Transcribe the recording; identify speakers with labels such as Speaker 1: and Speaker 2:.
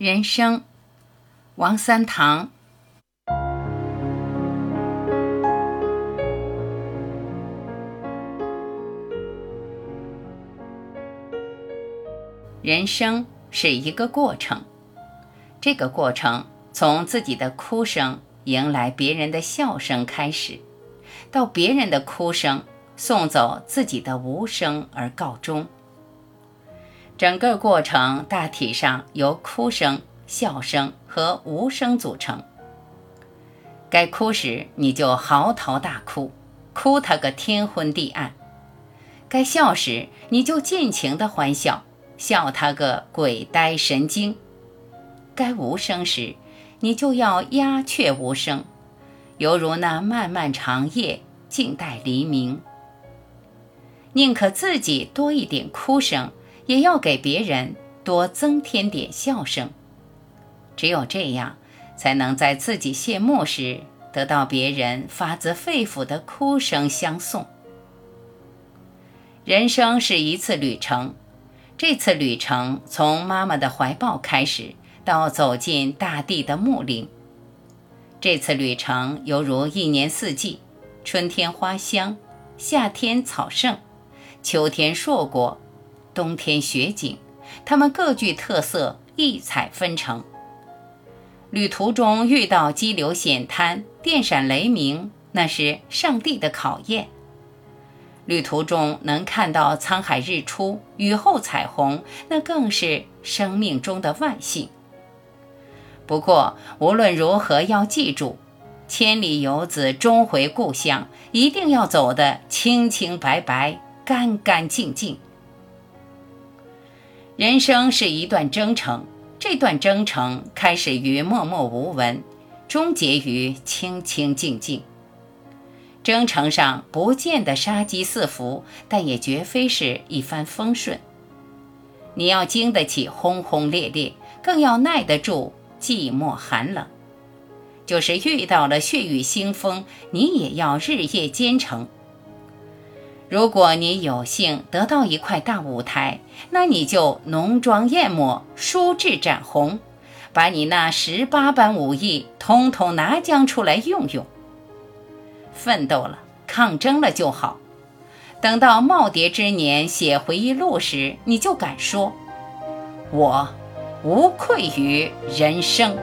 Speaker 1: 人生，王三堂。人生是一个过程，这个过程从自己的哭声迎来别人的笑声开始，到别人的哭声送走自己的无声而告终。整个过程大体上由哭声、笑声和无声组成。该哭时，你就嚎啕大哭，哭他个天昏地暗；该笑时，你就尽情的欢笑，笑他个鬼呆神经；该无声时，你就要鸦雀无声，犹如那漫漫长夜静待黎明。宁可自己多一点哭声。也要给别人多增添点笑声，只有这样，才能在自己谢幕时得到别人发自肺腑的哭声相送。人生是一次旅程，这次旅程从妈妈的怀抱开始，到走进大地的牧林。这次旅程犹如一年四季：春天花香，夏天草盛，秋天硕果。冬天雪景，它们各具特色，异彩纷呈。旅途中遇到激流险滩、电闪雷鸣，那是上帝的考验；旅途中能看到沧海日出、雨后彩虹，那更是生命中的万幸。不过，无论如何，要记住：千里游子终回故乡，一定要走得清清白白、干干净净。人生是一段征程，这段征程开始于默默无闻，终结于清清静静。征程上不见得杀机四伏，但也绝非是一帆风顺。你要经得起轰轰烈烈，更要耐得住寂寞寒冷。就是遇到了血雨腥风，你也要日夜兼程。如果你有幸得到一块大舞台，那你就浓妆艳抹、梳脂展红，把你那十八般武艺通通拿将出来用用。奋斗了，抗争了就好。等到耄耋之年写回忆录时，你就敢说：“我无愧于人生。”